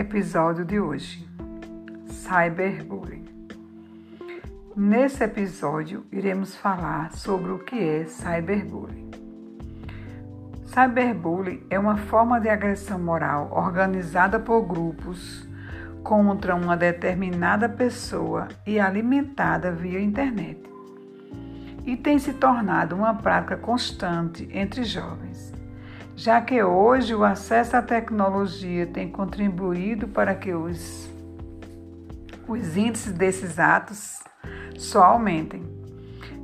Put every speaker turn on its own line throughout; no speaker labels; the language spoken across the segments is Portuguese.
Episódio de hoje: Cyberbullying. Nesse episódio, iremos falar sobre o que é cyberbullying. Cyberbullying é uma forma de agressão moral organizada por grupos contra uma determinada pessoa e alimentada via internet. E tem se tornado uma prática constante entre jovens já que hoje o acesso à tecnologia tem contribuído para que os, os índices desses atos só aumentem,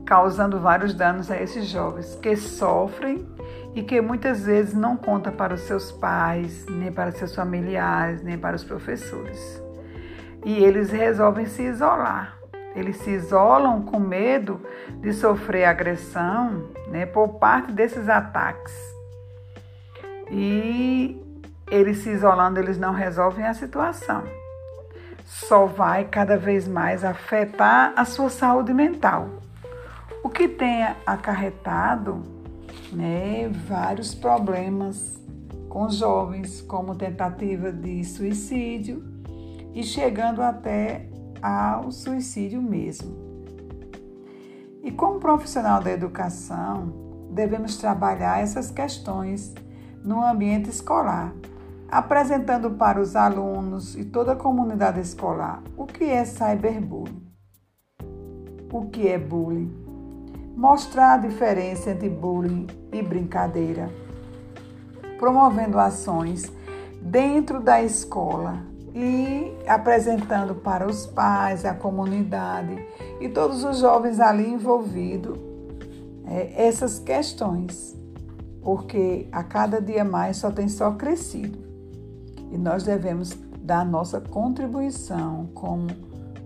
causando vários danos a esses jovens que sofrem e que muitas vezes não contam para os seus pais, nem para seus familiares, nem para os professores. E eles resolvem se isolar. Eles se isolam com medo de sofrer agressão né, por parte desses ataques e eles se isolando, eles não resolvem a situação. Só vai cada vez mais afetar a sua saúde mental. O que tem acarretado né, vários problemas com jovens, como tentativa de suicídio e chegando até ao suicídio mesmo. E como profissional da educação, devemos trabalhar essas questões no ambiente escolar, apresentando para os alunos e toda a comunidade escolar o que é cyberbullying, o que é bullying, mostrar a diferença entre bullying e brincadeira, promovendo ações dentro da escola e apresentando para os pais, a comunidade e todos os jovens ali envolvidos é, essas questões porque a cada dia mais só tem só crescido. E nós devemos dar nossa contribuição como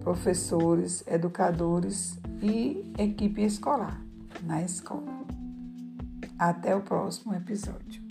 professores, educadores e equipe escolar na escola. Até o próximo episódio.